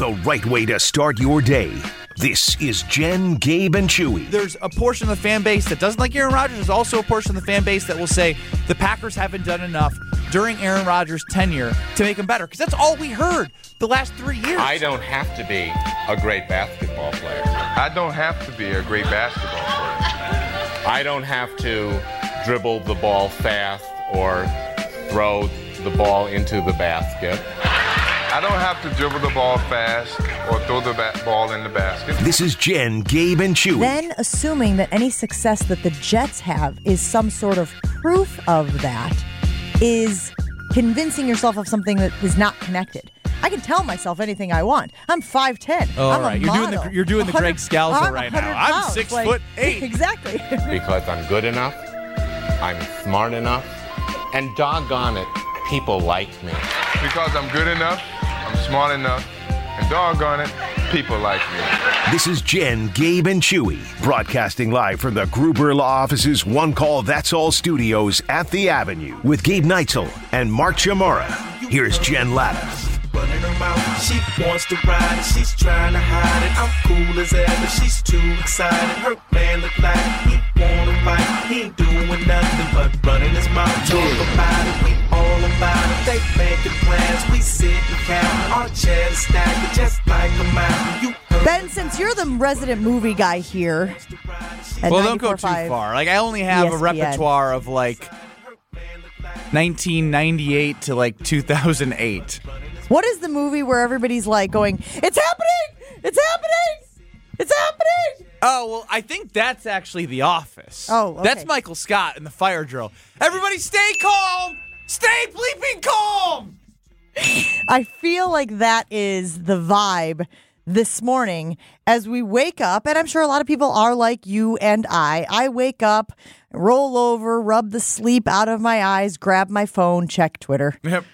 the right way to start your day. This is Jen, Gabe, and Chewy. There's a portion of the fan base that doesn't like Aaron Rodgers. There's also a portion of the fan base that will say the Packers haven't done enough during Aaron Rodgers' tenure to make him better. Because that's all we heard the last three years. I don't have to be a great basketball player. I don't have to be a great basketball player. I don't have to dribble the ball fast or throw the ball into the basket. I don't have to dribble the ball fast or throw the ba- ball in the basket. This is Jen, Gabe, and Chewy. Then, assuming that any success that the Jets have is some sort of proof of that, is convincing yourself of something that is not connected. I can tell myself anything I want. I'm 5'10. All I'm a right, you're doing the- you're doing the Greg Scalzo right now. 100 I'm pounds. six Like- foot eight. Exactly. Because I'm good enough, I'm smart enough, and doggone it, people like me. Because I'm good enough, I'm smart enough, and doggone it, people like me. This is Jen, Gabe, and Chewy, broadcasting live from the Gruber Law Office's One Call That's All studios at the Avenue with Gabe Neitzel and Mark Chmura. Here's Jen Lada. running her mouth. She wants to ride it, she's trying to hide it. I'm cool as ever, she's too excited. Her man look like he wanna fight. He ain't doing nothing but running his mouth. Talk about it, we all about it. They making plans, we sit and count. Our chairs stacked just like a mountain. You ben, since you're the resident movie guy here at well, don't go too far. Like I only have a repertoire of like 1998 to like 2008. What is the movie where everybody's like going, "It's happening! It's happening! It's happening!" Oh well, I think that's actually The Office. Oh, okay. that's Michael Scott in the fire drill. Everybody, stay calm. Stay bleeping calm. I feel like that is the vibe this morning as we wake up, and I'm sure a lot of people are like you and I. I wake up, roll over, rub the sleep out of my eyes, grab my phone, check Twitter. Yep.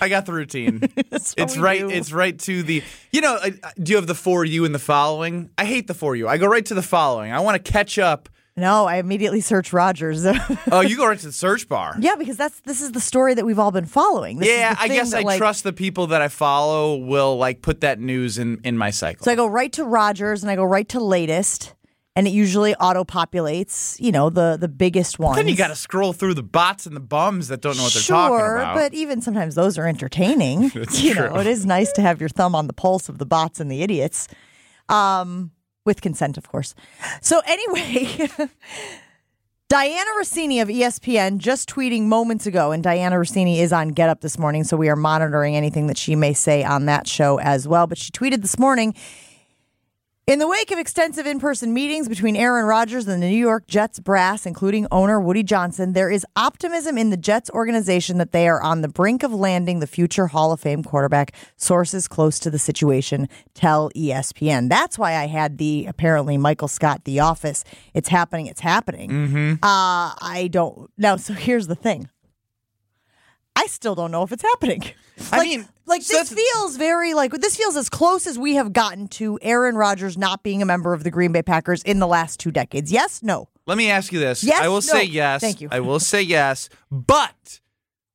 I got the routine. It's right. do. It's right to the. You know, do you have the for you and the following? I hate the for you. I go right to the following. I want to catch up. No, I immediately search Rodgers. Oh, you go right to the search bar. yeah, because that's this is the story that we've all been following. This is Yeah, I guess that, I like- trust the people that I follow will like put that news in in my cycle. So I go right to Rodgers and I go right to latest, and it usually auto populates. You know the the biggest ones. then you got to scroll through the bots and the bums that don't know what they're sure, talking about. Sure, but even sometimes those are entertaining. You know, true. it is nice to have your thumb on the pulse of the bots and the idiots, um, with consent, of course. So anyway. Dianna Russini of ESPN just tweeting moments ago, and Dianna Russini is on Get Up this morning, so we are monitoring anything that she may say on that show as well. But she tweeted this morning in the wake of extensive in person meetings between Aaron Rodgers and the New York Jets brass, including owner Woody Johnson, there is optimism in the Jets organization that they are on the brink of landing the future Hall of Fame quarterback. Sources close to the situation tell ESPN. That's why I had the apparently Michael Scott, The Office. It's happening, it's happening. Mm-hmm. Uh, I don't. Now, so here's the thing I still don't know if it's happening. I mean, like so this feels very like this feels as close as we have gotten to Aaron Rodgers not being a member of the Green Bay Packers in the last two decades. Yes, no. Let me ask you this. Yes? I will No. say yes. Thank you. I will say yes, but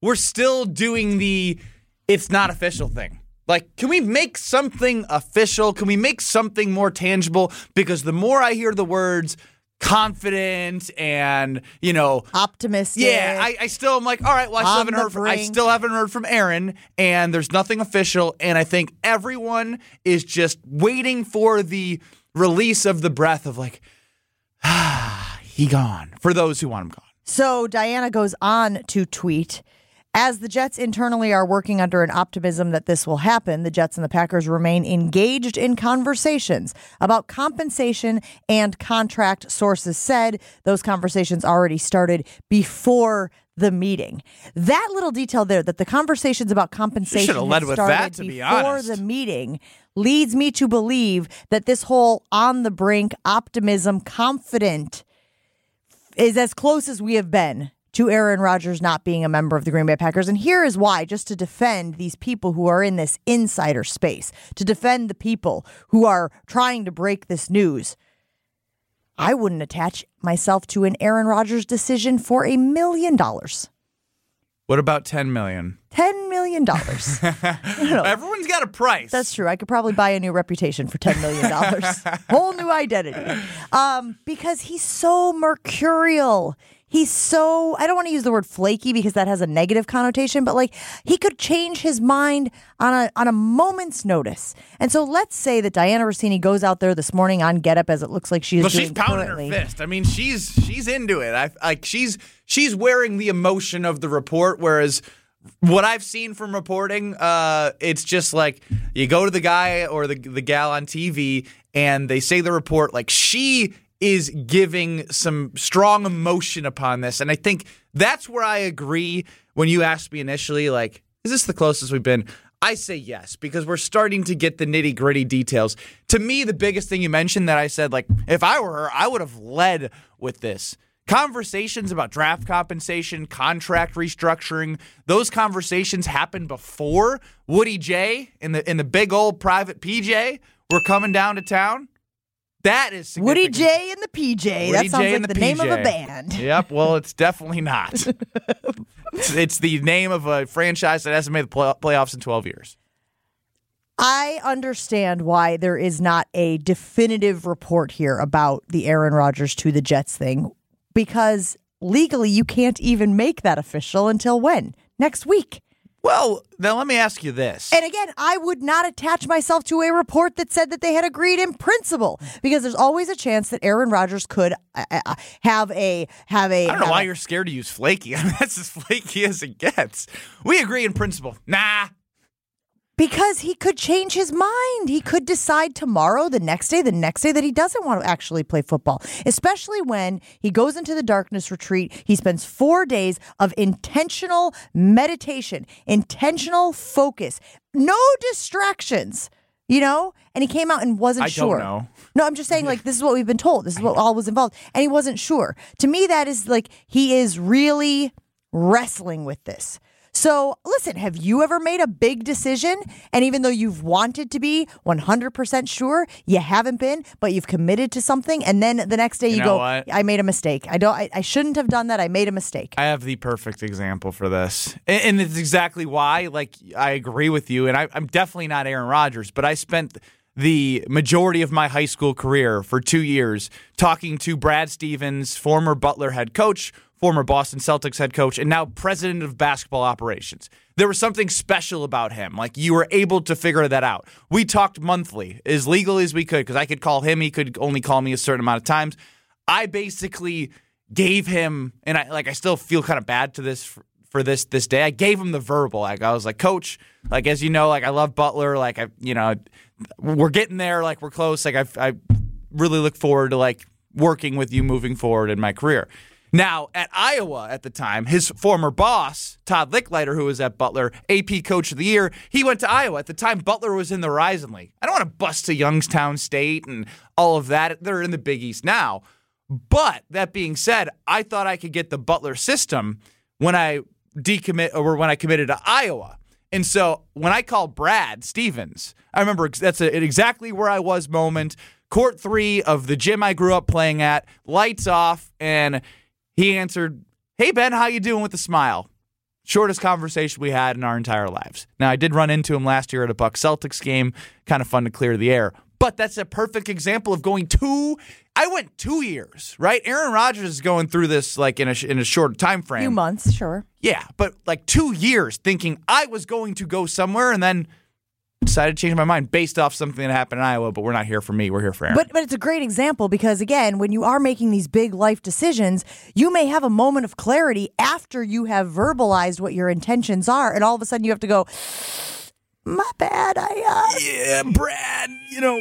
we're still doing the it's not official thing. Like, can we make something official? Can we make something more tangible? Because the more I hear the words confident and, you know, Optimistic. yeah, I, I still am like, all right, well, I still haven't heard from I still haven't heard from Aaron, and there's nothing official, and I think everyone is just waiting for the release of the breath of like, ah, he gone. For those who want him gone. So Dianna goes on to tweet As the Jets internally are working under an optimism that this will happen, the Jets and the Packers remain engaged in conversations about compensation and contract. Sources said those conversations already started before the meeting. That little detail there that the conversations about compensation led had with started that, to be before honest. the meeting leads me to believe that this whole on the brink optimism confident is as close as we have been to Aaron Rodgers not being a member of the Green Bay Packers. And here is why just to defend these people who are in this insider space, to defend the people who are trying to break this news. I wouldn't attach myself to an Aaron Rodgers decision for a million dollars. What about 10 million? $10 million. Everyone's got a price. That's true. I could probably buy a new reputation for $10 million. Whole new identity. Um, because he's so mercurial. He's so, I don't want to use the word flaky because that has a negative connotation, but like he could change his mind on a, on a moment's notice. And so let's say that Dianna Russini goes out there this morning on Get Up as it looks like she is well, she's pounding currently. her fist. I mean, she's she's into it. I like she's she's wearing the emotion of the report, whereas what I've seen from reporting, uh, it's just like you go to the guy or the the gal on TV and they say the report like she is giving some strong emotion upon this, and I think that's where I agree. When you asked me initially, like, is this the closest we've been? I say yes because we're starting to get the nitty gritty details. To me, the biggest thing you mentioned that I said, like, if I were her, I would have led with this. Conversations about draft compensation, contract restructuring, those conversations happened before Woody J in the in the big old private PJ were coming down to town. That is Woody. J and the PJ. Woody that sounds J like and the, name of a band. Yep. Well, it's definitely not. it's, it's the name of a franchise that hasn't made the play- playoffs in 12 years. I understand why there is not a definitive report here about the Aaron Rodgers to the Jets thing because legally you can't even make that official until when? Next week. Well, now let me ask you this. And again, I would not attach myself to a report that said that they had agreed in principle because there's always a chance that Aaron Rodgers could uh, uh, have a have a I don't know why a- you're scared to use flaky. I mean, that's as flaky as it gets. We agree in principle. Nah. Because he could change his mind. He could decide tomorrow, the next day, the next day that he doesn't want to actually play football, especially when he goes into the darkness retreat. He spends four days of intentional meditation, intentional focus, no distractions, you know? And he came out and wasn't I don't sure. know. No, I'm just saying, like, this is what we've been told. This is what all was involved. And he wasn't sure. To me, that is like, he is really wrestling with this. So, listen, have you ever made a big decision and even though you've wanted to be 100% sure, you haven't been, but you've committed to something and then the next day you, know go, what? I made a mistake. I don't I, I shouldn't have done that. I made a mistake. I have the perfect example for this. And, and it's exactly why, like, I agree with you. And I, I'm definitely not Aaron Rodgers, but I spent the majority of my high school career for two years talking to Brad Stevens, former Butler head coach, former Boston Celtics head coach, and now president of basketball operations. There was something special about him. Like, you were able to figure that out. We talked monthly, as legally as we could, because I could call him, he could only call me a certain amount of times. I basically gave him, and I like I still feel kind of bad to this for, for this this day. I gave him the verbal. Like I was like, Coach, like as you know, like I love Butler. Like I, you know, we're getting there. Like we're close. Like I, I really look forward to like working with you moving forward in my career. Now, at Iowa at the time, his former boss, Todd Lickliter, who was at Butler, AP Coach of the Year, he went to Iowa. At the time, Butler was in the Horizon League. I don't want to bust to Youngstown State and all of that. They're in the Big East now. But that being said, I thought I could get the Butler system when I decommit or when I committed to Iowa. And so when I called Brad Stevens, I remember that's a, exactly where I was moment. Court three of the gym I grew up playing at, lights off, and he answered, "Hey Ben, how you doing?" with a smile. Shortest conversation we had in our entire lives. Now I did run into him last year at a Buck Celtics game, kind of fun to clear the air. But that's a perfect example of going two. I went two years, right? Aaron Rodgers is going through this like in a in a short time frame. few months, sure. Yeah, but like two years thinking I was going to go somewhere and then decided to change my mind based off something that happened in Iowa, but we're not here for me. We're here for Aaron. But but it's a great example because again, when you are making these big life decisions, you may have a moment of clarity after you have verbalized what your intentions are, and all of a sudden you have to go. My bad. I uh, yeah, Brad, you know,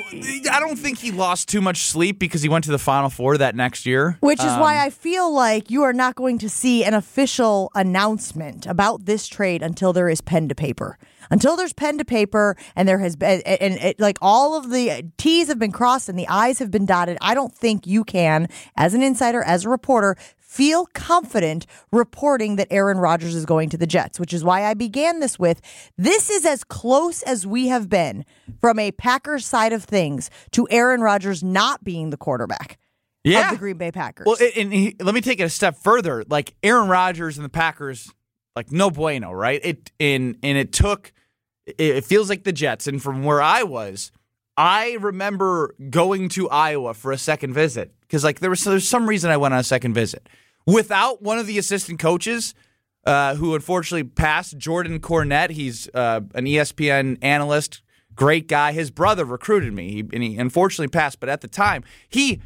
I don't think he lost too much sleep because he went to the Final Four that next year. Which is why Um, I feel like you are not going to see an official announcement about this trade until there is pen to paper. Until there's pen to paper and there has been, and, and it, like all of the T's have been crossed and the I's have been dotted, I don't think you can, as an insider, as a reporter, feel confident reporting that Aaron Rodgers is going to the Jets, which is why I began this with this is as close as we have been from a Packers side of things to Aaron Rodgers not being the quarterback yeah. of the Green Bay Packers. Well, and he, let me take it a step further. Like Aaron Rodgers and the Packers like no bueno, right? It and and it took. It, it feels like the Jets, and from where I was, I remember going to Iowa for a second visit because like there was there's some reason I went on a second visit without one of the assistant coaches. Uh, who unfortunately passed Jordan Cornette. He's uh, an ESPN analyst, great guy. His brother recruited me, he, and he unfortunately passed. But at the time, he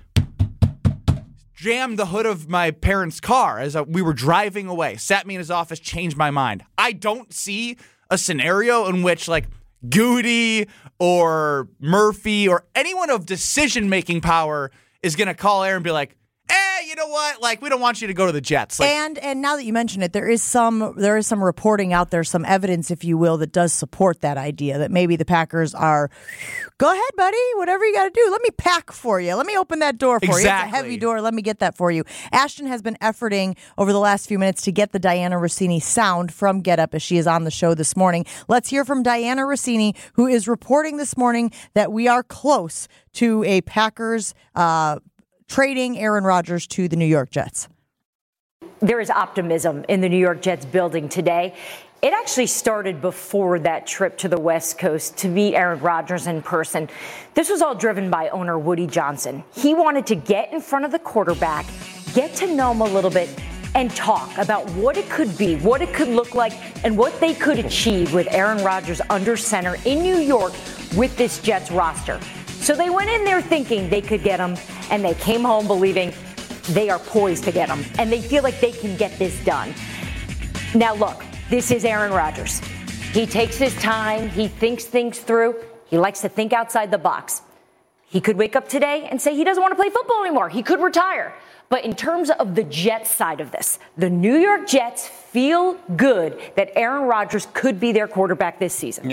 jammed the hood of my parents' car as we were driving away, sat me in his office, changed my mind. I don't see a scenario in which like Gutey or Murphy or anyone of decision making power is going to call Aaron and be like, you know what? Like, we don't want you to go to the Jets. Like, and and now that you mention it, there is some there is some reporting out there, some evidence, if you will, that does support that idea that maybe the Packers are. Go ahead, buddy. Whatever you got to do. Let me pack for you. Let me open that door for you. It's a Exactly. heavy door. Let me get that for you. Ashton has been efforting over the last few minutes to get the Dianna Russini sound from Get Up as she is on the show this morning. Let's hear from Dianna Russini, who is reporting this morning that we are close to a Packers uh, trading Aaron Rodgers to the New York Jets. there is optimism in the New York Jets building today. It actually started before that trip to the West Coast to meet Aaron Rodgers in person. This was all driven by owner Woody Johnson. He wanted to get in front of the quarterback, get to know him a little bit, and talk about what it could be, what it could look like, and what they could achieve with Aaron Rodgers under center in New York with this Jets roster. So they went in there thinking they could get him, and they came home believing they are poised to get him, and they feel like they can get this done. Now, look, this is Aaron Rodgers. He takes his time, he thinks things through, he likes to think outside the box. He could wake up today and say he doesn't want to play football anymore. He could retire. But in terms of the Jets side of this, the New York Jets feel good that Aaron Rodgers could be their quarterback this season.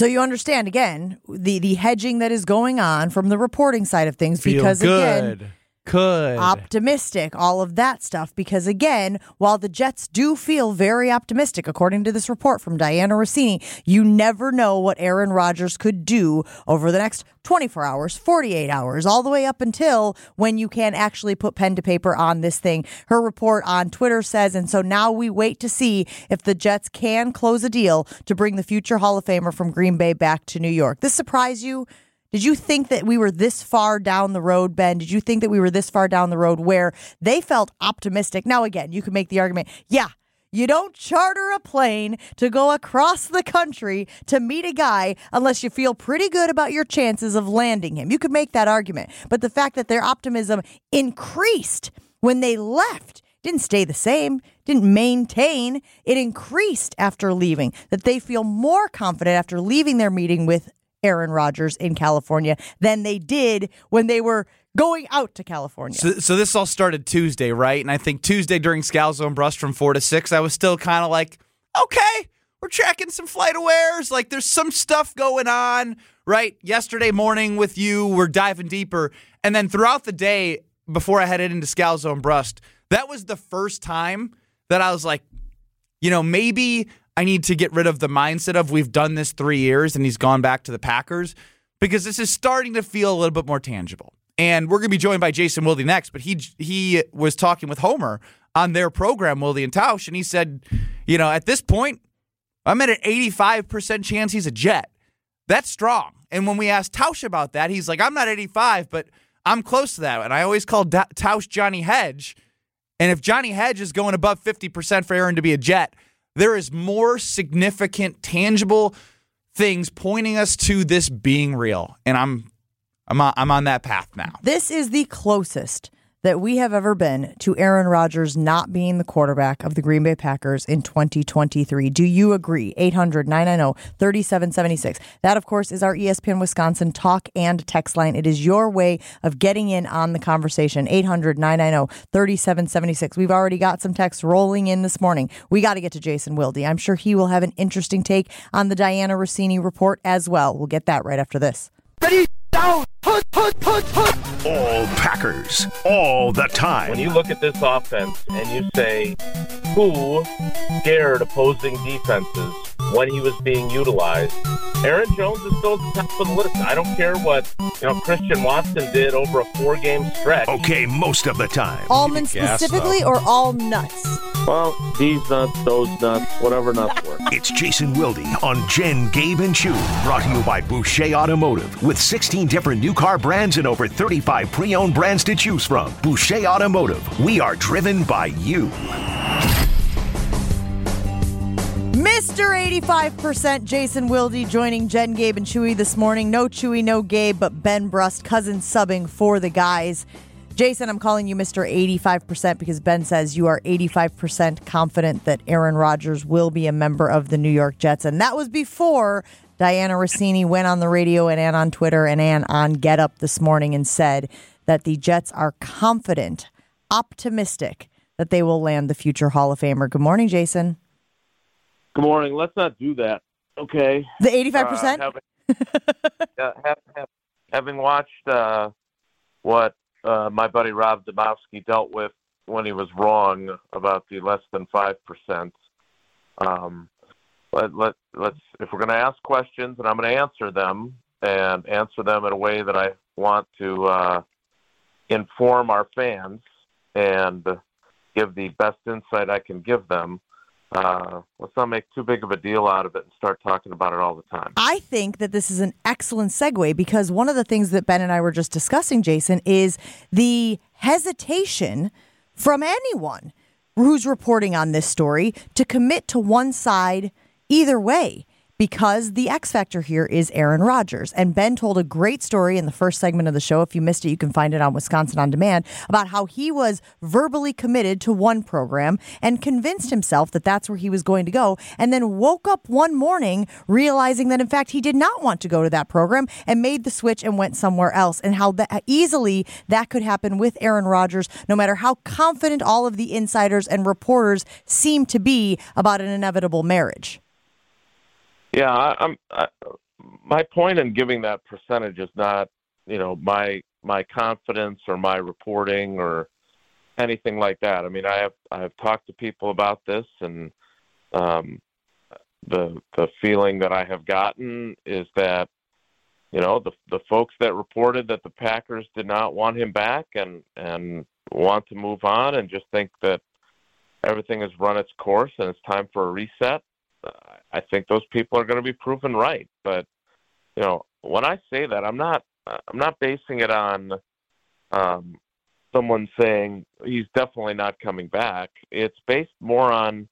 So you understand again the the hedging that is going on from the reporting side of things because again Could. optimistic, all of that stuff. Because again, while the Jets do feel very optimistic, according to this report from Dianna Russini, you never know what Aaron Rodgers could do over the next 24 hours, 48 hours, all the way up until when you can actually put pen to paper on this thing. Her report on Twitter says, and so now we wait to see if the Jets can close a deal to bring the future Hall of Famer from Green Bay back to New York. This surprise you? Did you think that we were this far down the road, Ben? Did you think that we were this far down the road where they felt optimistic? Now, again, you can make the argument, yeah, you don't charter a plane to go across the country to meet a guy unless you feel pretty good about your chances of landing him. You could make that argument. But the fact that their optimism increased when they left didn't stay the same, didn't maintain, it increased after leaving. That they feel more confident after leaving their meeting with Aaron Rodgers in California than they did when they were going out to California. So, so this all started Tuesday, right? And I think Tuesday during Scalzo and Brust from four to six, I was still kind of like, okay, we're tracking some flight awares. Like there's some stuff going on, right? Yesterday morning with you, we're diving deeper. And then throughout the day, before I headed into Scalzo and Brust, that was the first time that I was like, you know, maybe I need to get rid of the mindset of we've done this three years and he's gone back to the Packers because this is starting to feel a little bit more tangible. And we're going to be joined by Jason Wilde next, but he he was talking with Homer on their program, Wilde and Tausch, and he said, you know, at this point, I'm at an 85% chance he's a Jet. That's strong. And when we asked Tausch about that, he's like, I'm not 85, but I'm close to that. And I always call da- Tausch Johnny Hedge. And if Johnny Hedge is going above 50% for Aaron to be a Jet, there is more significant, tangible things pointing us to this being real. And I'm I'm on, I'm on that path now. This is the closest that we have ever been to Aaron Rodgers not being the quarterback of the Green Bay Packers in 2023. Do you agree? 800 990 3776. That, of course, is our ESPN Wisconsin talk and text line. It is your way of getting in on the conversation. 800 990 3776. We've already got some texts rolling in this morning. We got to get to Jason Wilde. I'm sure he will have an interesting take on the Diana Rossini report as well. We'll get that right after this. All Packers, all the time. When you look at this offense and you say, who scared opposing defenses when he was being utilized, Aaron Jones is still at the top of the list. I don't care what you know Christian Watson did over a four-game stretch. Okay, most of the time. Almonds specifically or all nuts? Well, these nuts, those nuts, whatever nuts work. It's Jason Wilde on Jen, Gabe, and Chew, Brought to you by Boucher Automotive. With 16 different new car brands and over 35 pre owned brands to choose from. Boucher Automotive. We are driven by you. Mr. 85% Jason Wilde joining Jen, Gabe, and Chewy this morning. No Chewy, no Gabe, but Ben Brust, cousin subbing for the guys. Jason, I'm calling you Mr. 85% because Ben says you are 85% confident that Aaron Rodgers will be a member of the New York Jets. And that was before Dianna Russini went on the radio and, Ann on Twitter and, Ann on Get Up this morning and said that the Jets are confident, optimistic that they will land the future Hall of Famer. Good morning, Jason. Good morning. Let's not do that. Okay. The 85%? Uh, having, uh, have, have, having watched uh, what uh, my buddy Rob Demovsky dealt with when he was wrong about the less than five percent. Um, let, let let's if we're going to ask questions and I'm going to answer them and answer them in a way that I want to uh, inform our fans and give the best insight I can give them. Uh, let's not make too big of a deal out of it and start talking about it all the time. I think that this is an excellent segue because one of the things that Ben and I were just discussing, Jason, is the hesitation from anyone who's reporting on this story to commit to one side either way because the X factor here is Aaron Rodgers. And Ben told a great story in the first segment of the show. If you missed it, you can find it on Wisconsin On Demand about how he was verbally committed to one program and convinced himself that that's where he was going to go. And then woke up one morning realizing that, in fact, he did not want to go to that program and made the switch and went somewhere else. And how that, easily that could happen with Aaron Rodgers, no matter how confident all of the insiders and reporters seem to be about an inevitable marriage. Yeah, I, I'm. I, my point in giving that percentage is not, you know, my my confidence or my reporting or anything like that. I mean, I have I have talked to people about this, and um, the the feeling that I have gotten is that, you know, the the folks that reported that the Packers did not want him back and and want to move on and just think that everything has run its course and it's time for a reset I think those people are going to be proven right. But you know, when I say that, I'm not I'm not basing it on um, someone saying he's definitely not coming back. It's based more on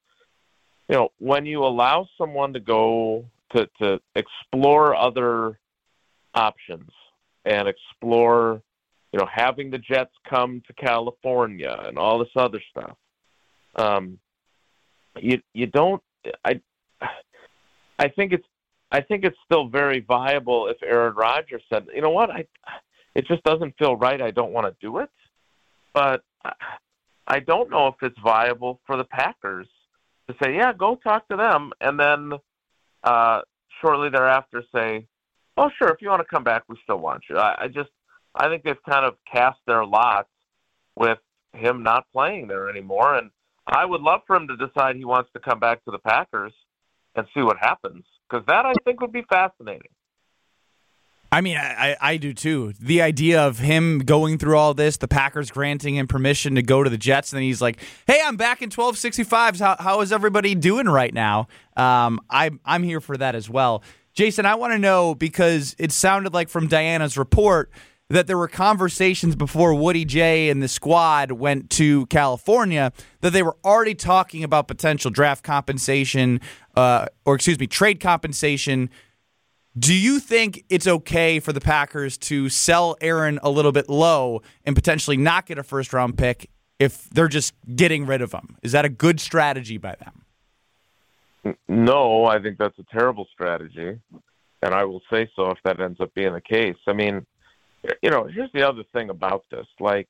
you know when you allow someone to go to to explore other options and explore you know having the Jets come to California and all this other stuff. Um, you you don't I I think it's I think it's still very viable if Aaron Rodgers said, you know what, I it just doesn't feel right. I don't want to do it, but I don't know if it's viable for the Packers to say, yeah, go talk to them, and then uh, shortly thereafter say, oh, sure, if you want to come back, we still want you. I, I just I think they've kind of cast their lot with him not playing there anymore, and I would love for him to decide he wants to come back to the Packers and see what happens because that I think would be fascinating. I mean, I, I do too. The idea of him going through all this, the Packers granting him permission to go to the Jets, and then he's like, "Hey, I'm back in 1265s. How how is everybody doing right now?" Um, I'm I'm here for that as well. Jason, I want to know because it sounded like from Dianna's report that there were conversations before Woody J and the squad went to California that they were already talking about potential draft compensation, uh, or excuse me, trade compensation. Do you think it's okay for the Packers to sell Aaron a little bit low and potentially not get a first round pick if they're just getting rid of him? Is that a good strategy by them? No, I think that's a terrible strategy. And I will say so if that ends up being the case. I mean, you know, here's the other thing about this. Like,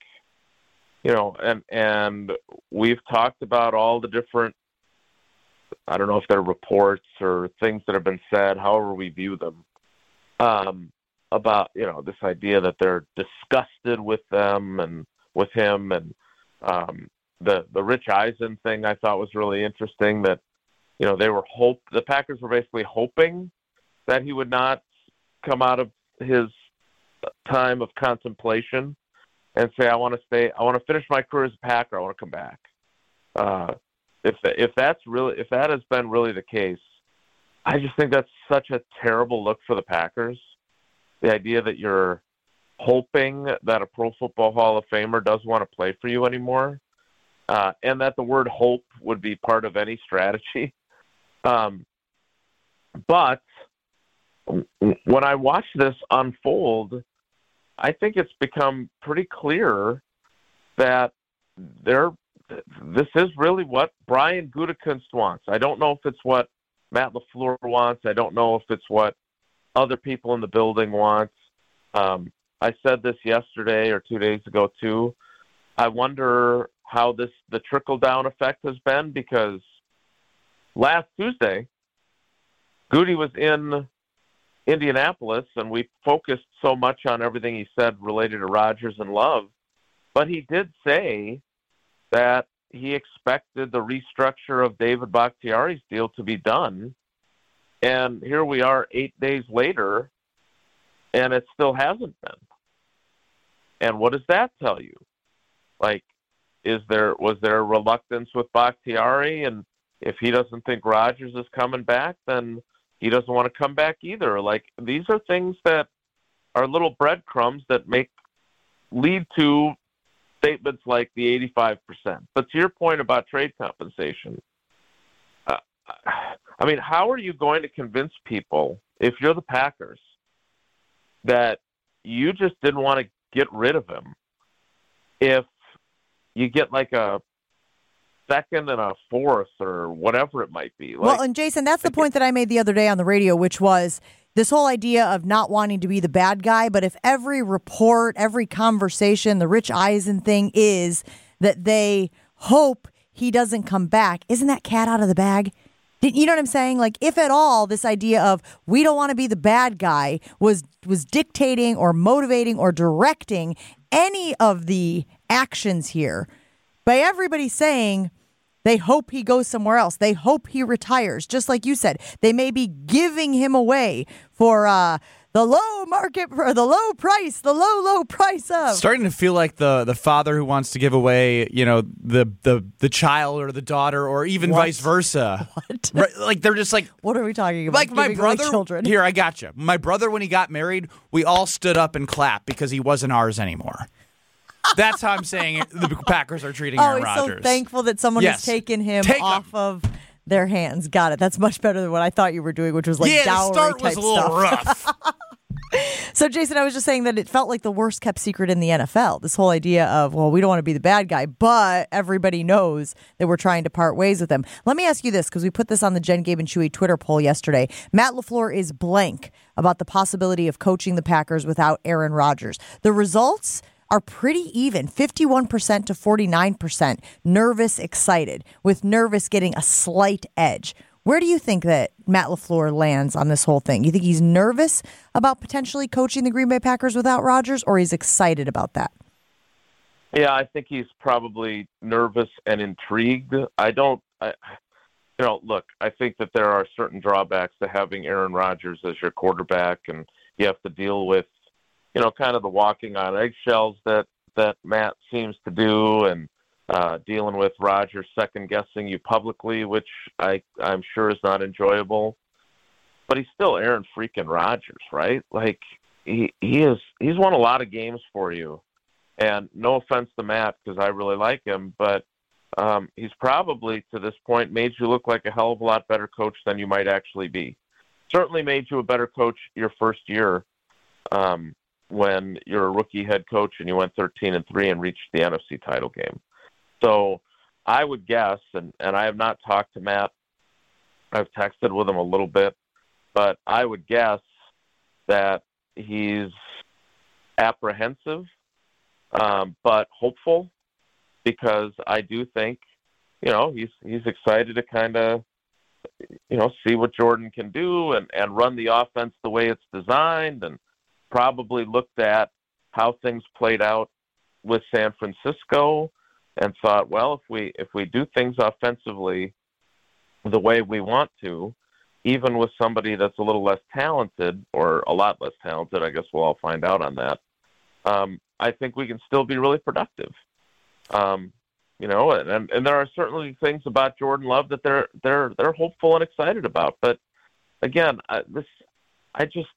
you know, and and we've talked about all the different I don't know if they're reports or things that have been said, however we view them, um, about you know this idea that they're disgusted with them and with him, and um, the the Rich Eisen thing I thought was really interesting. That you know they were hope the Packers were basically hoping that he would not come out of his time of contemplation and say, I want to stay, I want to finish my career as a Packer, I want to come back. Uh, if if that's really if that has been really the case, I just think that's such a terrible look for the Packers. The idea that you're hoping that a Pro Football Hall of Famer does want to play for you anymore, uh, and that the word hope would be part of any strategy. Um, but when I watch this unfold, I think it's become pretty clear that there this is really what Brian Gutekunst wants. I don't know if it's what Matt LaFleur wants. I don't know if it's what other people in the building want. Um, I said this yesterday or two days ago too. I wonder how this the trickle down effect has been because last Tuesday, Gutey was in Indianapolis and we focused so much on everything he said related to Rodgers and Love, but he did say that he expected the restructure of David Bakhtiari's deal to be done. And here we are eight days later, and it still hasn't been. And what does that tell you? Like, is there was there reluctance with Bakhtiari, and if he doesn't think Rodgers is coming back, then he doesn't want to come back either. Like these are things that are little breadcrumbs that make lead to statements like the 85%. But to your point about trade compensation, uh, I mean, how are you going to convince people if you're the Packers that you just didn't want to get rid of him if you get like a second and a fourth or whatever it might be. Like, well, and Jason, that's the point that I made the other day on the radio, which was this whole idea of not wanting to be the bad guy. But if every report, every conversation, the Rich Eisen thing is that they hope he doesn't come back, isn't that cat out of the bag? You know what I'm saying? Like, if at all, this idea of we don't want to be the bad guy was was dictating or motivating or directing any of the actions here, by everybody saying they hope he goes somewhere else. They hope he retires. Just like you said, they may be giving him away for uh, the low market or the low price, the low low price of. Starting to feel like the the father who wants to give away, you know, the the the child or the daughter, or even what? vice versa. What? Right, like they're just like. What are we talking about? Like my brother. Children. Here, I got you. My brother, when he got married, we all stood up and clapped because he wasn't ours anymore. That's how I'm saying it, the Packers are treating oh, Aaron he's Rodgers. so thankful that someone yes. has taken him Take off of their hands. Got it. That's much better than what I thought you were doing, which was like yeah, dowry the start type was a little stuff. rough. So, Jason, I was just saying that it felt like the worst kept secret in the NFL. This whole idea of, well, we don't want to be the bad guy, but everybody knows that we're trying to part ways with them. Let me ask you this, because we put this on the Jen, Gabe, and Chewy Twitter poll yesterday. Matt LaFleur is blank about the possibility of coaching the Packers without Aaron Rodgers. The results are pretty even 51% to 49% nervous, excited, with nervous getting a slight edge. Where do you think that Matt LaFleur lands on this whole thing? You think he's nervous about potentially coaching the Green Bay Packers without Rodgers, or he's excited about that? Yeah, I think he's probably nervous and intrigued. I don't, I, you know, look, I think that there are certain drawbacks to having Aaron Rodgers as your quarterback, and you have to deal with, you know, kind of the walking on eggshells that that Matt seems to do, and uh, dealing with Rodgers second guessing you publicly, which I I'm sure is not enjoyable. But he's still Aaron freaking Rodgers, right? Like he he is he's won a lot of games for you. And no offense to Matt because I really like him, but um, he's probably to this point made you look like a hell of a lot better coach than you might actually be. Certainly made you a better coach your first year um, when you're a rookie head coach and you went 13 and three and reached the NFC title game. So I would guess, and, and I have not talked to Matt. I've texted with him a little bit, but I would guess that he's apprehensive, um, but hopeful, because I do think, you know, he's he's excited to kind of, you know, see what Jordan can do and and run the offense the way it's designed, and probably looked at how things played out with San Francisco and thought, well, if we if we do things offensively the way we want to, even with somebody that's a little less talented or a lot less talented, I guess we'll all find out on that. Um, I think we can still be really productive. Um, you know, and and there are certainly things about Jordan Love that they're they're they're hopeful and excited about. But again, I, this I just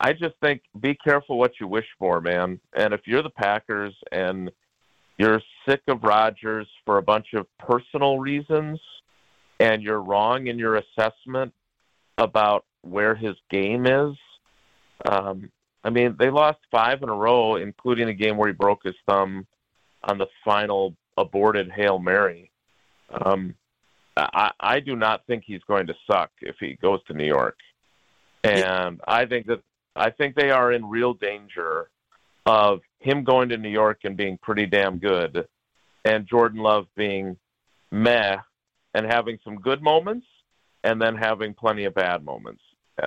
I just think be careful what you wish for, man. And if you're the Packers and you're sick of Rodgers for a bunch of personal reasons, and you're wrong in your assessment about where his game is. Um, I mean, they lost five in a row, including a game where he broke his thumb on the final aborted Hail Mary. Um, I, I do not think he's going to suck if he goes to New York, and I think that I think they are in real danger of him going to New York and being pretty damn good, and Jordan Love being meh and having some good moments, and then having plenty of bad moments.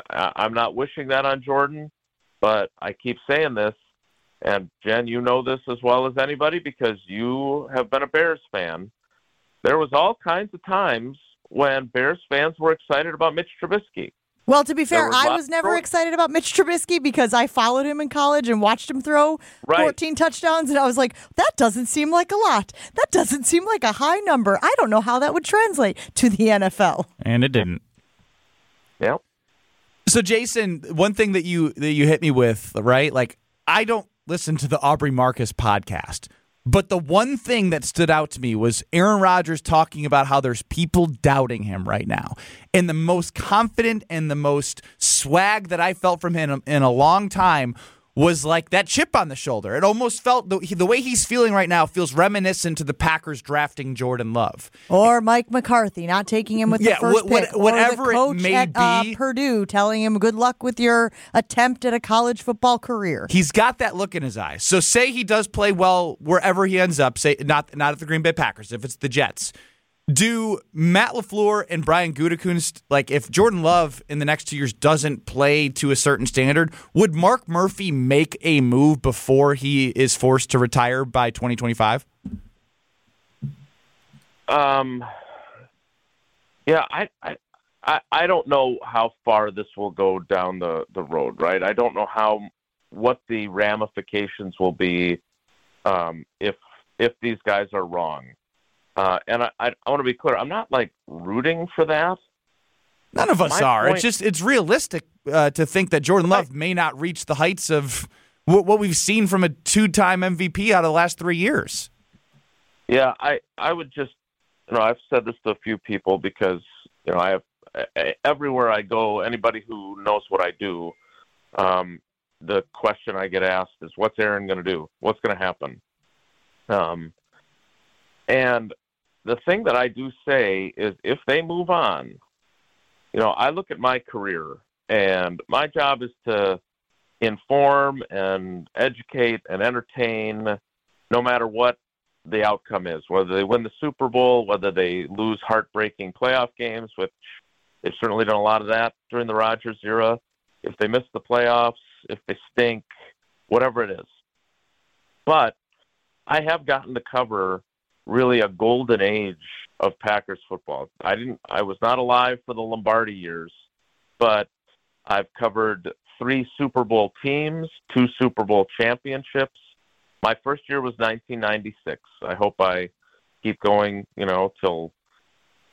I, I'm not wishing that on Jordan, but I keep saying this, and Jen, you know this as well as anybody because you have been a Bears fan. There was all kinds of times when Bears fans were excited about Mitch Trubisky. Well, to be fair, was I was never throw- excited about Mitch Trubisky because I followed him in college and watched him throw Right. 14 touchdowns, and I was like, that doesn't seem like a lot. That doesn't seem like a high number. I don't know how that would translate to the NFL. And it didn't. Yep. So Jason, one thing that you that you hit me with, right? Like I don't listen to the Aubrey Marcus podcast. But the one thing that stood out to me was Aaron Rodgers talking about how there's people doubting him right now. And the most confident and the most swag that I felt from him in a long time was like that chip on the shoulder. It almost felt the, the way he's feeling right now feels reminiscent to the Packers drafting Jordan Love. Or Mike McCarthy not taking him with Yeah, the first what- pick. or whatever the it coach may at, uh, be. Purdue telling him good luck with your attempt at a college football career. He's got that look in his eyes. So say he does play well wherever he ends up. Say not not at the Green Bay Packers. If it's the Jets, do Matt Lafleur and Brian Gutekunst like if Jordan Love in the next two years doesn't play to a certain standard, would Mark Murphy make a move before he is forced to retire by 2025? Um, yeah, I, I, I, don't know how far this will go down the, the road, right? I don't know how what the ramifications will be um, if if these guys are wrong. Uh, and I, I, I want to be clear. I'm not like rooting for that. None of us My are. point- It's just it's realistic uh, to think that Jordan Love may not reach the heights of what, what we've seen from a two-time MVP out of the last three years. Yeah, I I would just you know I've said this to a few people because you know I have e- everywhere I go anybody who knows what I do um the question I get asked is what's Aaron going to do? What's going to happen? Um and the thing that I do say is if they move on you know I look at my career and my job is to inform and educate and entertain no matter what the outcome is, whether they win the Super Bowl, whether they lose heartbreaking playoff games, which they've certainly done a lot of that during the Rodgers era. If they miss the playoffs, if they stink, whatever it is. But I have gotten to cover really a golden age of Packers football. I didn't I was not alive for the Lombardi years, but I've covered three Super Bowl teams, two Super Bowl championships, my first year was 1996. I hope I keep going, you know, till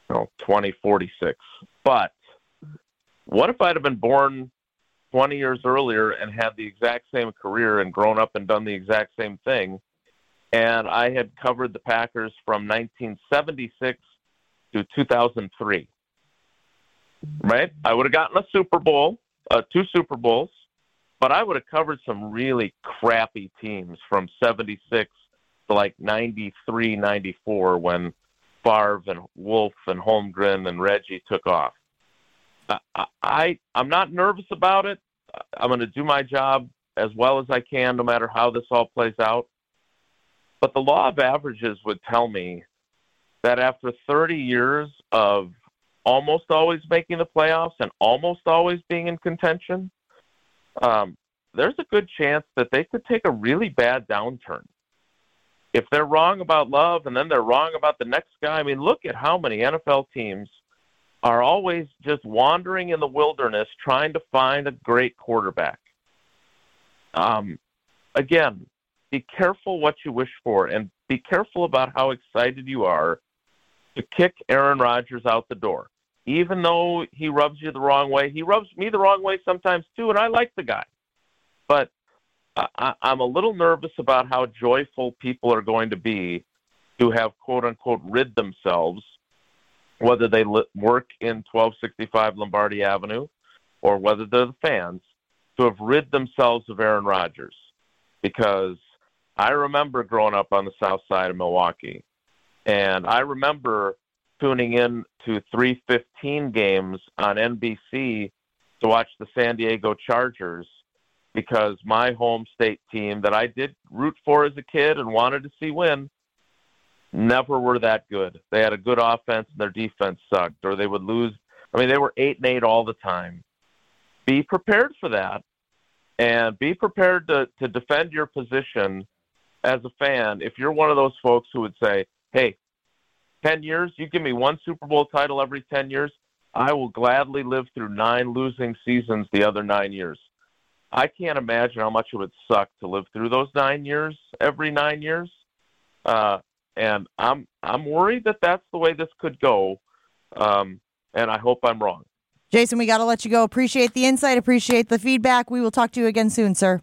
you know 2046. But what if I'd have been born 20 years earlier and had the exact same career and grown up and done the exact same thing, and I had covered the Packers from 1976 to 2003? Right? I would have gotten a Super Bowl, uh, two Super Bowls but I would have covered some really crappy teams from 76 to like 93, 94 when Favre and Wolf and Holmgren and Reggie took off. I, I I'm not nervous about it. I'm going to do my job as well as I can, no matter how this all plays out. But the law of averages would tell me that after 30 years of almost always making the playoffs and almost always being in contention, um, there's a good chance that they could take a really bad downturn. If they're wrong about Love and then they're wrong about the next guy, I mean, look at how many NFL teams are always just wandering in the wilderness trying to find a great quarterback. Um, again, be careful what you wish for, and be careful about how excited you are to kick Aaron Rodgers out the door. Even though he rubs you the wrong way, he rubs me the wrong way sometimes too, and I like the guy. But I, I'm a little nervous about how joyful people are going to be to have quote unquote rid themselves, whether they li- work in 1265 Lombardi Avenue or whether they're the fans, to have rid themselves of Aaron Rodgers. Because I remember growing up on the south side of Milwaukee, and I remember tuning in to 315 games on NBC to watch the San Diego Chargers because my home state team that I did root for as a kid and wanted to see win never were that good. They had a good offense and their defense sucked, or they would lose. I mean, they were eight and eight all the time. Be prepared for that, and be prepared to to defend your position as a fan. If you're one of those folks who would say, "Hey, ten years, you give me one Super Bowl title every ten years, I will gladly live through nine losing seasons the other nine years." I can't imagine how much it would suck to live through those nine years every nine years. Uh, and I'm I'm worried that that's the way this could go, um, and I hope I'm wrong. Jason, we got to let you go. Appreciate the insight. Appreciate the feedback. We will talk to you again soon, sir.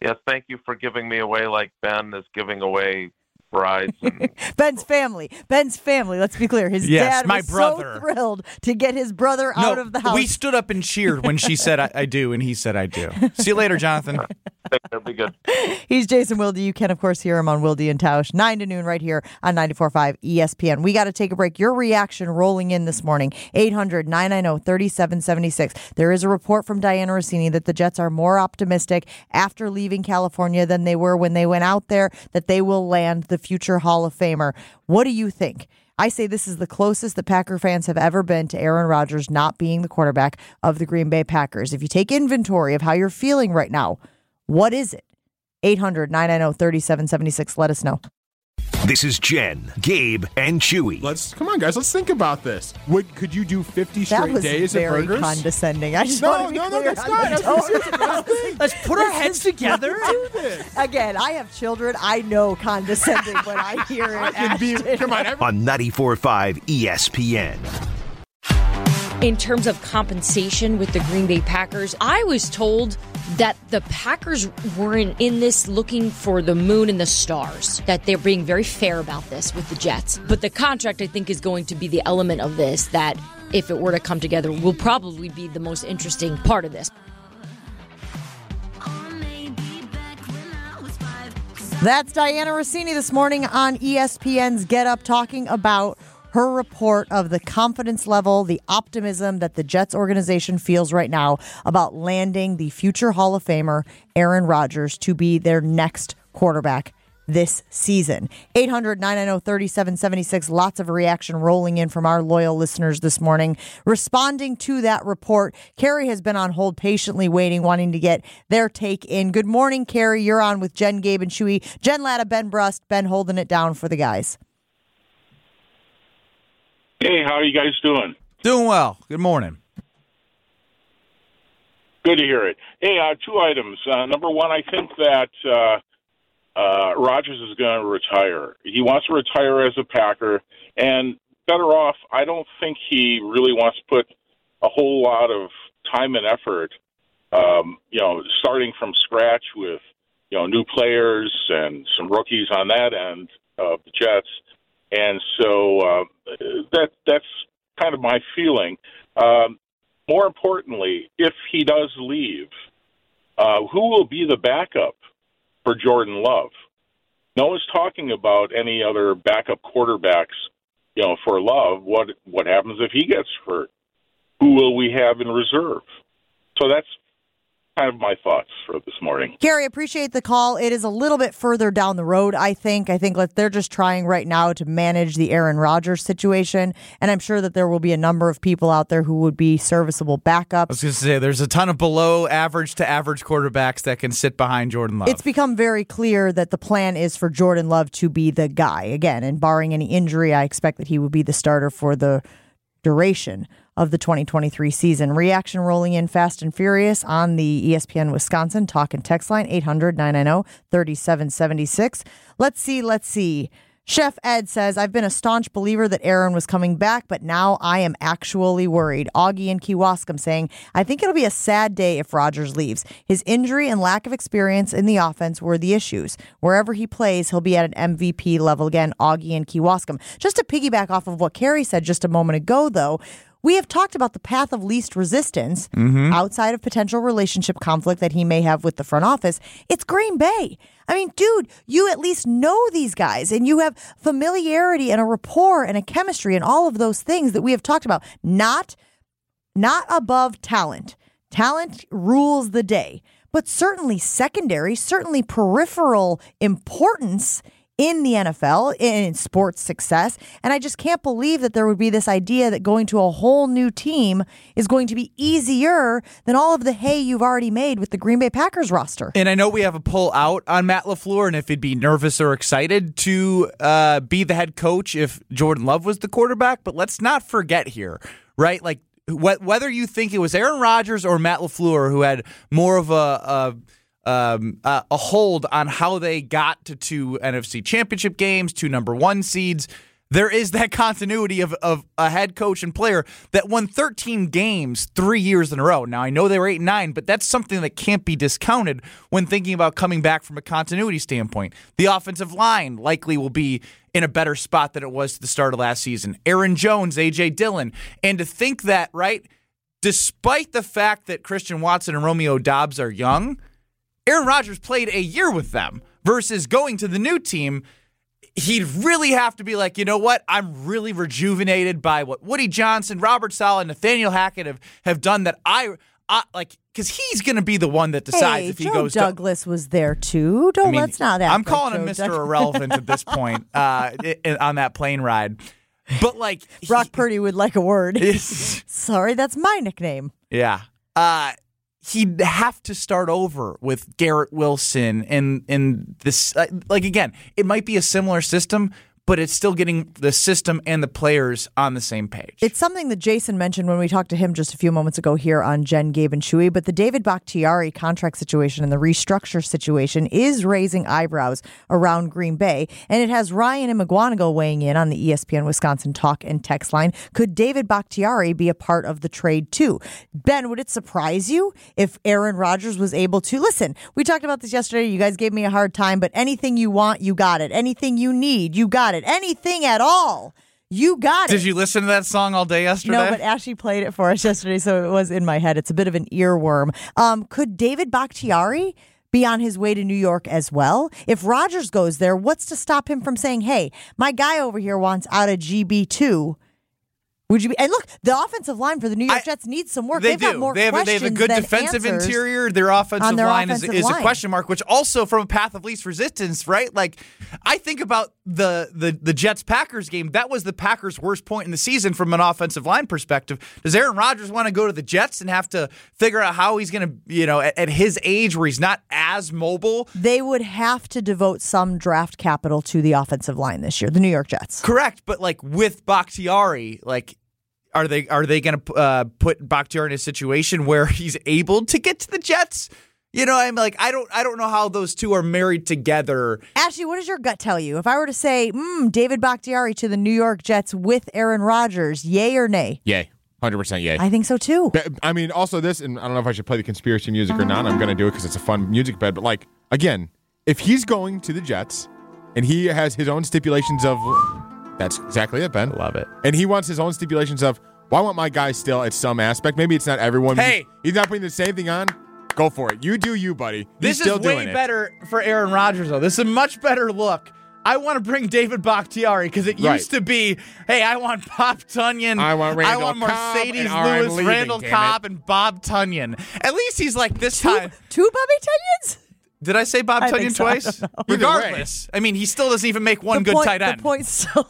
Yes, thank you for giving me away like Ben is giving away brides. And, Ben's family. Ben's family. Let's be clear. His Yes, dad my was brother. so thrilled to get his brother no, out of the house. we stood up and cheered when she said I, I do, and he said I do. See you later, Jonathan. it'll be good. He's Jason Wilde. You can, of course, hear him on Wilde and Tausch, 9 to noon, right here on 94.5 ESPN. We got to take a break. Your reaction rolling in this morning, 800 990 3776. There is a report from Dianna Russini that the Jets are more optimistic after leaving California than they were when they went out there, that they will land the future Hall of Famer. What do you think? I say this is the closest the Packer fans have ever been to Aaron Rodgers not being the quarterback of the Green Bay Packers. If you take inventory of how you're feeling right now, what is it? 800 990 3776. Let us know. This is Jen, Gabe, and Chewy. Let's come on, guys. Let's think about this. Would could you do fifty That straight was days very of burgers? condescending. I just No, want to be no, no, clear that's not. the That's tone. serious. Let's think. Let's put our heads together. Again, I have children. I know condescending when I hear it. I can be. Come on, every, On 94.5 ESPN. In terms of compensation with the Green Bay Packers, I was told that the Packers weren't in this looking for the moon and the stars, that they're being very fair about this with the Jets. But the contract, I think, is going to be the element of this that, if it were to come together, will probably be the most interesting part of this. That's Dianna Russini this morning on ESPN's Get Up talking about her report of the confidence level, the optimism that the Jets organization feels right now about landing the future Hall of Famer, Aaron Rodgers, to be their next quarterback this season. 800 990 3776. Lots of reaction rolling in from our loyal listeners this morning. Responding to that report, Carrie has been on hold patiently waiting, wanting to get their take in. Good morning, Carrie. You're on with Jen, Gabe, and Chewy. Jen Lada, Ben Brust, Ben holding it down for the guys. Hey, how are you guys doing? Doing well. Good morning. Good to hear it. Hey, uh, two items. Uh, number one, I think that uh, uh, Rodgers is going to retire. He wants to retire as a Packer, and better off. I don't think he really wants to put a whole lot of time and effort. Um, you know, starting from scratch with you know new players and some rookies on that end of the Jets, and so uh, that that's kind of my feeling. Um, more importantly, if he does leave, uh, who will be the backup for Jordan Love? No one's talking about any other backup quarterbacks, you know, for Love. What what happens if he gets hurt? Who will we have in reserve? So that's kind of my thoughts for this morning. Carrie, appreciate the call. It is a little bit further down the road, I think. I think let, they're just trying right now to manage the Aaron Rodgers situation. And I'm sure that there will be a number of people out there who would be serviceable backups. I was going to say there's a ton of below average to average quarterbacks that can sit behind Jordan Love. It's become very clear that the plan is for Jordan Love to be the guy again, and barring any injury, I expect that he would be the starter for the duration of the 2023 season. Reaction rolling in fast and furious on the ESPN Wisconsin talk and text line 800 990 3776. Let's see, let's see. Chef Ed says, I've been a staunch believer that Aaron was coming back, but now I am actually worried. Augie and Kewaskum saying, I think it'll be a sad day if Rodgers leaves. His injury and lack of experience in the offense were the issues. Wherever he plays, he'll be at an MVP level again. Augie and Kewaskum. Just to piggyback off of what Carrie said just a moment ago, though, we have talked about the path of least resistance Mm-hmm. outside of potential relationship conflict that he may have with the front office. It's Green Bay. I mean, dude, you at least know these guys and you have familiarity and a rapport and a chemistry and all of those things that we have talked about. Not not above talent. Talent rules the day, but certainly secondary, certainly peripheral importance in the NFL, in sports success. And I just can't believe that there would be this idea that going to a whole new team is going to be easier than all of the hay you've already made with the Green Bay Packers roster. And I know we have a pull out on Matt LaFleur and if he'd be nervous or excited to uh, be the head coach if Jordan Love was the quarterback. But let's not forget here, right? Like, wh- whether you think it was Aaron Rodgers or Matt LaFleur who had more of a. a um, uh, a hold on how they got to two NFC championship games, two number one seeds. There is that continuity of, of a head coach and player that won 13 games three years in a row. Now, I know they were 8 and 9, but that's something that can't be discounted when thinking about coming back from a continuity standpoint. The offensive line likely will be in a better spot than it was to the start of last season. Aaron Jones, A.J. Dillon. And to think that, right, despite the fact that Christian Watson and Romeo Doubs are young, Aaron Rodgers played a year with them versus going to the new team. He'd really have to be like, you know what? I'm really rejuvenated by what Woody Johnson, Robert Saleh, and Nathaniel Hackett have, have done that I, I like because he's going to be the one that decides hey, if he Joe goes to Douglas was there too. Don't I mean, let's not I'm calling him Mr. Douglas. Irrelevant at this point uh, on that plane ride. But like Brock Purdy would like a word. Sorry, that's my nickname. Yeah. Uh he'd have to start over with Garrett Wilson and and this uh, like again, it might be a similar system, but it's still getting the system and the players on the same page. It's something that Jason mentioned when we talked to him just a few moments ago here on Jen, Gabe, and Chewy. But the David Bakhtiari contract situation and the restructure situation is raising eyebrows around Green Bay. And it has Ryan and Mukwonago weighing in on the ESPN Wisconsin talk and text line. Could David Bakhtiari be a part of the trade too? Ben, would it surprise you if Aaron Rodgers was able to? Listen, we talked about this yesterday. You guys gave me a hard time, but anything you want, you got it. Anything you need, you got it. Anything at all. You got it. Did you listen to that song all day yesterday? No, but Ashley played it for us yesterday, so it was in my head. It's a bit of an earworm. Um, could David Bakhtiari be on his way to New York as well? If Rodgers goes there, what's to stop him from saying, "Hey, my guy over here wants out of GB two"? Would you be? And look, the offensive line for the New York Jets needs some work. They They've do. got more they have a, they have a questions good defensive interior. Their offensive their line offensive is, is a question mark, which also from a path of least resistance, right? Like I think about the the the Jets Packers game. That was the Packers' worst point in the season from an offensive line perspective. Does Aaron Rodgers want to go to the Jets and have to figure out how he's going to, you know, at, at his age where he's not as mobile? They would have to devote some draft capital to the offensive line this year. The New York Jets. Correct, but like with Bakhtiari, like are they are they going to uh, put Bakhtiari in a situation where he's able to get to the Jets? You know, I'm like I don't I don't know how those two are married together. Ashley, what does your gut tell you? If I were to say, mm, David Bakhtiari to the New York Jets with Aaron Rodgers, yay or nay? Yay. 100% yay. I think so too. But, I mean, also this, and I don't know if I should play the conspiracy music or not. I'm going to do it because it's a fun music bed. But like, again, if he's going to the Jets and he has his own stipulations of, that's exactly it, Ben. Love it. And he wants his own stipulations of, well, I want my guy still at some aspect. Maybe it's not everyone. Hey. he's not putting the same thing on. Go for it. You do you, buddy. This he's still is way it. better for Aaron Rodgers though. This is a much better look. I want to bring David Bakhtiari because it Right. used to be, hey, I want Bob Tonyan, I want Randall I want Marcedes and I'm Lewis, leaving, Randall damn it. Cobb, and Bob Tonyan. At least he's like this time. Two Bobby Tonyans? Did I say Bob I Tonyan so. Twice? don't know. Either way. Regardless, I mean, he still doesn't even make one the good point, tight end. The point still.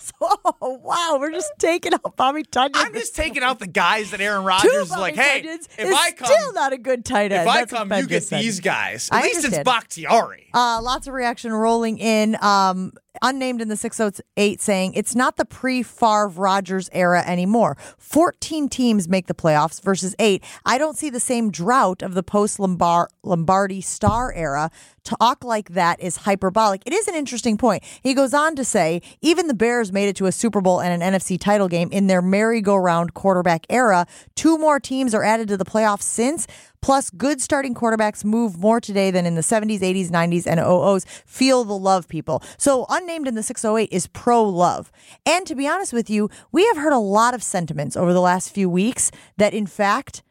Oh wow, we're just taking out Bobby Tonyan. I'm just taking out the guys that Aaron Two Rodgers is like, hey, Tonyans if is I come, still not a good tight end. if I That's what come, you get said. these guys. At I least it's understand. Bakhtiari. Uh, lots of reaction rolling in. Um, unnamed in the 608 saying it's not the pre Favre Rodgers era anymore. 14 teams make the playoffs versus eight. I don't see the same drought of the post Lombardi star era. Talk like that is hyperbolic. It is an interesting point. He goes on to say even the Bears made it to a Super Bowl and an NFC title game in their merry-go-round quarterback era. Two more teams are added to the playoffs since. Plus, good starting quarterbacks move more today than in the 70s, 80s, 90s, and 00s. Feel the love, people. So, unnamed in the 608 is pro love. And to be honest with you, we have heard a lot of sentiments over the last few weeks that, in fact,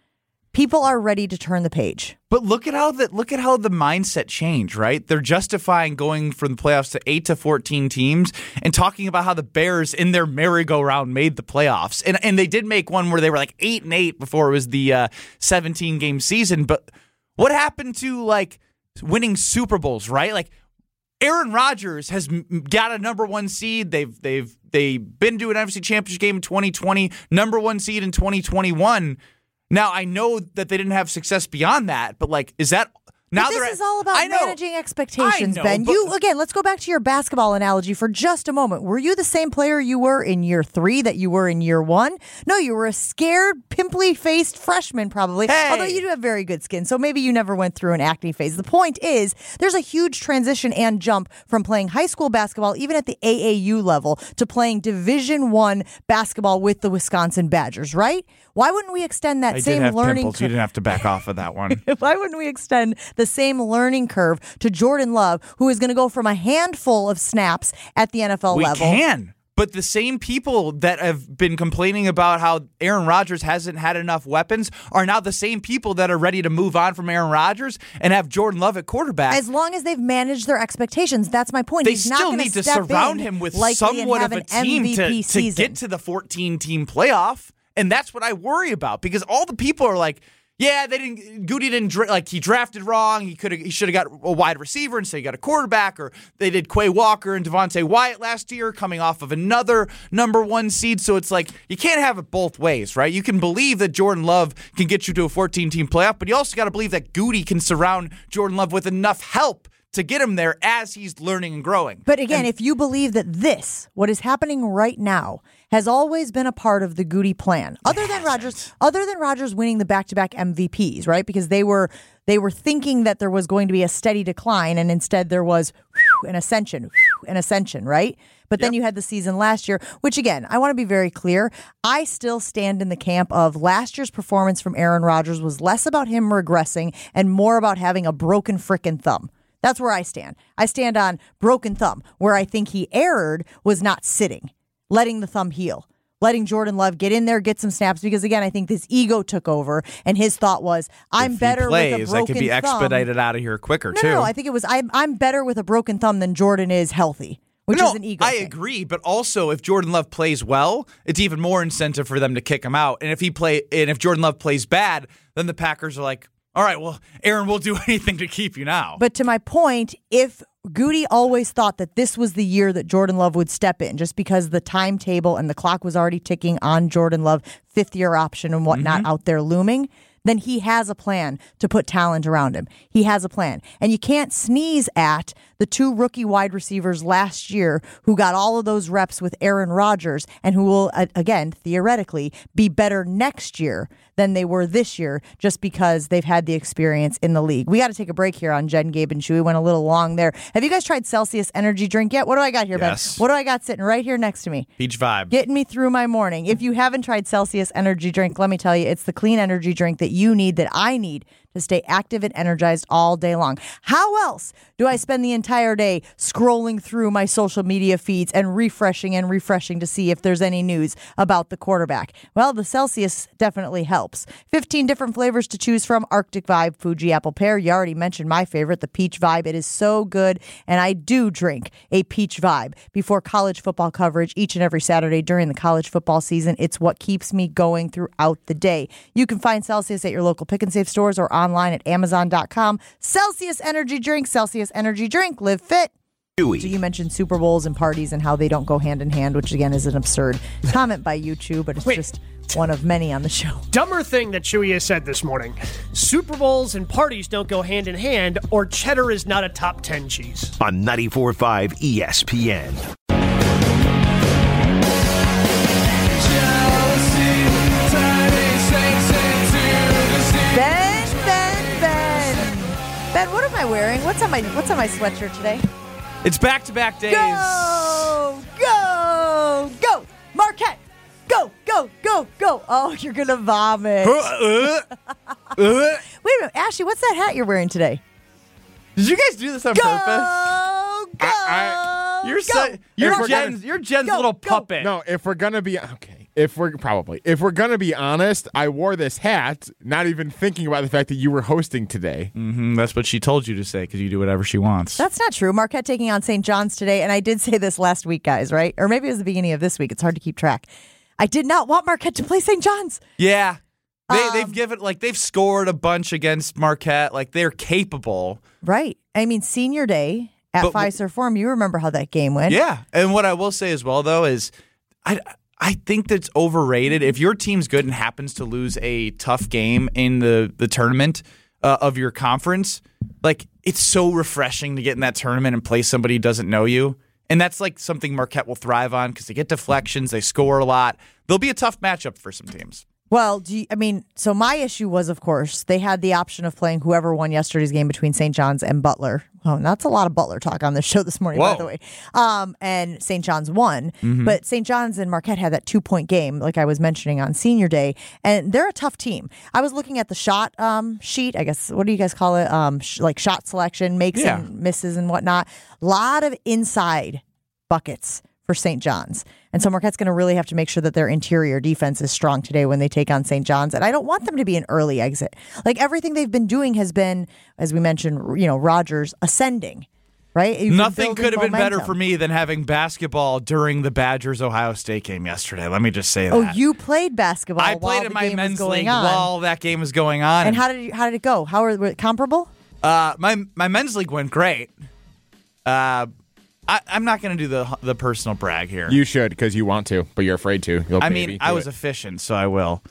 people are ready to turn the page. But look at how the look at how the mindset changed, right? They're justifying going from the playoffs to eight to fourteen teams and talking about how the Bears in their merry-go-round made the playoffs. And and they did make one where they were like eight and eight before it was the uh, seventeen game season. But what happened to like winning Super Bowls, right? Like Aaron Rodgers has got a number one seed. They've they've they've been to an NFC Championship game in 2020, number one seed in 2021 now I know that they didn't have success beyond that, but like, is that now but this is all about managing expectations, know, Ben. You again. Let's go back to your basketball analogy for just a moment. Were you the same player you were in year three that you were in year one? No, you were a scared, pimply-faced freshman, probably. Hey. Although you do have very good skin, so maybe you never went through an acne phase. The point is, there's a huge transition and jump from playing high school basketball, even at the AAU level, to playing Division One basketball with the Wisconsin Badgers. Right? Why wouldn't we extend that I same did have learning? Pimples. You didn't have to back off of that one. Why wouldn't we extend the same learning curve to Jordan Love, who is going to go from a handful of snaps at the NFL we level? We can. But the same people that have been complaining about how Aaron Rodgers hasn't had enough weapons are now the same people that are ready to move on from Aaron Rodgers and have Jordan Love at quarterback. As long as they've managed their expectations, that's my point. They He's still need to surround him with somewhat of a team to, to get to the 14 team playoff. And that's what I worry about because all the people are like, yeah, they didn't. Gutey didn't like he drafted wrong. He could he should have got a wide receiver instead he got a quarterback. Or they did Quay Walker and Devonte Wyatt last year, coming off of another number one seed. So it's like you can't have it both ways, right? You can believe that Jordan Love can get you to a 14 team playoff, but you also got to believe that Gutey can surround Jordan Love with enough help to get him there as he's learning and growing. But again, and, if you believe that this, what is happening right now, has always been a part of the Gutey plan, other than Rodgers, other than Rodgers winning the back-to-back MVPs, right? Because they were they were thinking that there was going to be a steady decline, and instead there was whew, an ascension, whew, an ascension, right? But then you had the season last year, which again, I want to be very clear. I still stand in the camp of last year's performance from Aaron Rodgers was less about him regressing and more about having a broken frickin' thumb. That's where I stand. I stand on broken thumb. Where I think he erred was not sitting, letting the thumb heal, letting Jordan Love get in there, get some snaps. Because again, I think this ego took over, and his thought was, "I'm if better plays, with a broken I could be thumb. expedited out of here quicker no, too." No, no, I think it was I'm I'm better with a broken thumb than Jordan is healthy. Which no, is an ego. I thing. agree, but also if Jordan Love plays well, it's even more incentive for them to kick him out. And if he play, and if Jordan Love plays bad, then the Packers are like, all right, well, Aaron, we'll do anything to keep you now. But to my point, if Gutey always thought that this was the year that Jordan Love would step in, just because the timetable and the clock was already ticking on Jordan Love, fifth year option and whatnot Mm-hmm. out there looming, then he has a plan to put talent around him. He has a plan. And you can't sneeze at the two rookie wide receivers last year who got all of those reps with Aaron Rodgers and who will, again, theoretically, be better next year than they were this year just because they've had the experience in the league. We got to take a break here on Jen, Gabe, and Chewy. Went a little long there. Have you guys tried Celsius Energy Drink yet? What do I got here, Yes. Ben? What do I got sitting right here next to me? Peach vibe. Getting me through my morning. If you haven't tried Celsius Energy Drink, let me tell you, it's the clean energy drink that you need, that I need to stay active and energized all day long. How else do I spend the entire day scrolling through my social media feeds and refreshing and refreshing to see if there's any news about the quarterback? Well, the Celsius definitely helps. 15 different flavors to choose from Arctic Vibe, Fuji Apple Pear. You already mentioned my favorite, the Peach Vibe. It is so good, and I do drink a Peach Vibe before college football coverage each and every Saturday during the college football season. It's what keeps me going throughout the day. You can find Celsius at your local pick and save stores or online at amazon.com. Celsius Energy Drink, Celsius Energy Drink, live fit. So you mentioned Super Bowls and parties and how they don't go hand in hand, which again is an absurd comment by YouTube, but it's just one of many on the show. Dumber thing that Chewy has said this morning Super Bowls and parties don't go hand in hand, or cheddar is not a top 10 cheese. on 94.5 ESPN. Wearing? What's on my What's on my sweatshirt today? It's back to back days. Go, go, go, Marquette. Go, go, go, go. Oh, you're gonna vomit. Uh, uh, Wait a minute, Ashley, what's that hat you're wearing today? Did you guys do this on Go, purpose? go. You're go. so, you're If we're Jen's gonna- you're Jen's Go, little go. puppet. No, if we're gonna be okay, if we're probably if we're gonna be honest, I wore this hat not even thinking about the fact that you were hosting today. hmm that's what she told you to say because you do whatever she wants. That's not true. Marquette taking on St. John's today, and I did say this last week, guys, right? Or maybe it was the beginning of this week. It's hard to keep track. I did not want Marquette to play St. John's. yeah. They, Um, they've given like they've scored a bunch against Marquette. Like they're capable. Right. I mean, senior day at But- Fiserv Forum, you remember how that game went. Yeah. And what I will say as well though is I I think that's overrated. If your team's good and happens to lose a tough game in the the tournament uh, of your conference, like it's so refreshing to get in that tournament and play somebody who doesn't know you. And that's like something Marquette will thrive on because they get deflections, they score a lot. They'll be a tough matchup for some teams. Well, do you, I mean, so my issue was, of course, they had the option of playing whoever won yesterday's game between St. John's and Butler. Oh, that's a lot of Butler talk on this show this morning, by the way. Um, and St. John's won, Mm-hmm. but St. John's and Marquette had that two point game, like I was mentioning on senior day, and they're a tough team. I was looking at the shot um, sheet. I guess what do you guys call it? Um, sh- like shot selection, makes Yeah. and misses and whatnot. A lot of inside buckets for St. John's. And so Marquette's going to really have to make sure that their interior defense is strong today when they take on St. John's. And I don't want them to be an early exit. Like everything they've been doing has been, as we mentioned, you know, Rodgers ascending, right? You've Nothing could have been better for me than having basketball during the Badgers Ohio State game yesterday. Let me just say that. Oh, you played basketball. I played in my men's league on. while that game was going on. And how did you, how did it go? How were, were it comparable? Uh, my my men's league went great. Uh, I, I'm not going to do the the personal brag here. You should because you want to, but you're afraid to. You'll I maybe mean, I was it. efficient, so I will.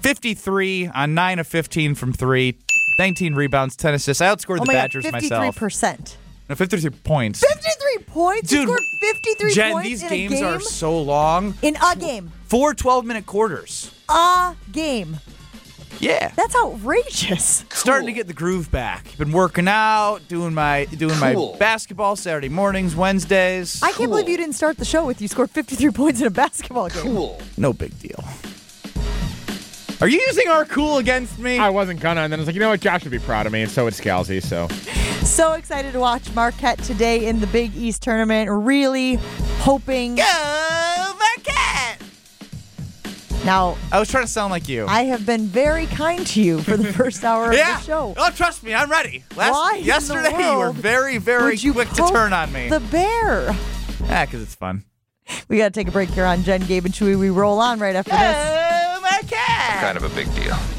53 on 9 of 15 from 3, 19 rebounds, 10 assists. I outscored oh the my Badgers God, 53%. myself. No, 53 points. 53 points? you Dude, scored 53 Jen, points these in a games game? are so long. In a game. Four 12 minute quarters. A game. Yeah. That's outrageous. Starting to get the groove back. Been working out, doing my doing my basketball Saturday mornings, Wednesdays. I can't believe you didn't start the show with you scored 53 points in a basketball game. Cool. no big deal. Are you using our cool against me? I wasn't gonna, and then I was like, you know what, Josh would be proud of me, and so would Scalzi. So So excited to watch Marquette today in the Big East tournament. Really hoping. Go Marquette! Now, I was trying to sound like you. I have been very kind to you for the first hour of the show. Yeah. Oh, trust me, I'm ready. Last, Why in the yesterday, you were very, very you quick to turn on me. The bear. yeah, because it's fun. We got to take a break here on Jen, Gabe, and Chewy. We roll on right after this. Go Marquette! Kind of a big deal.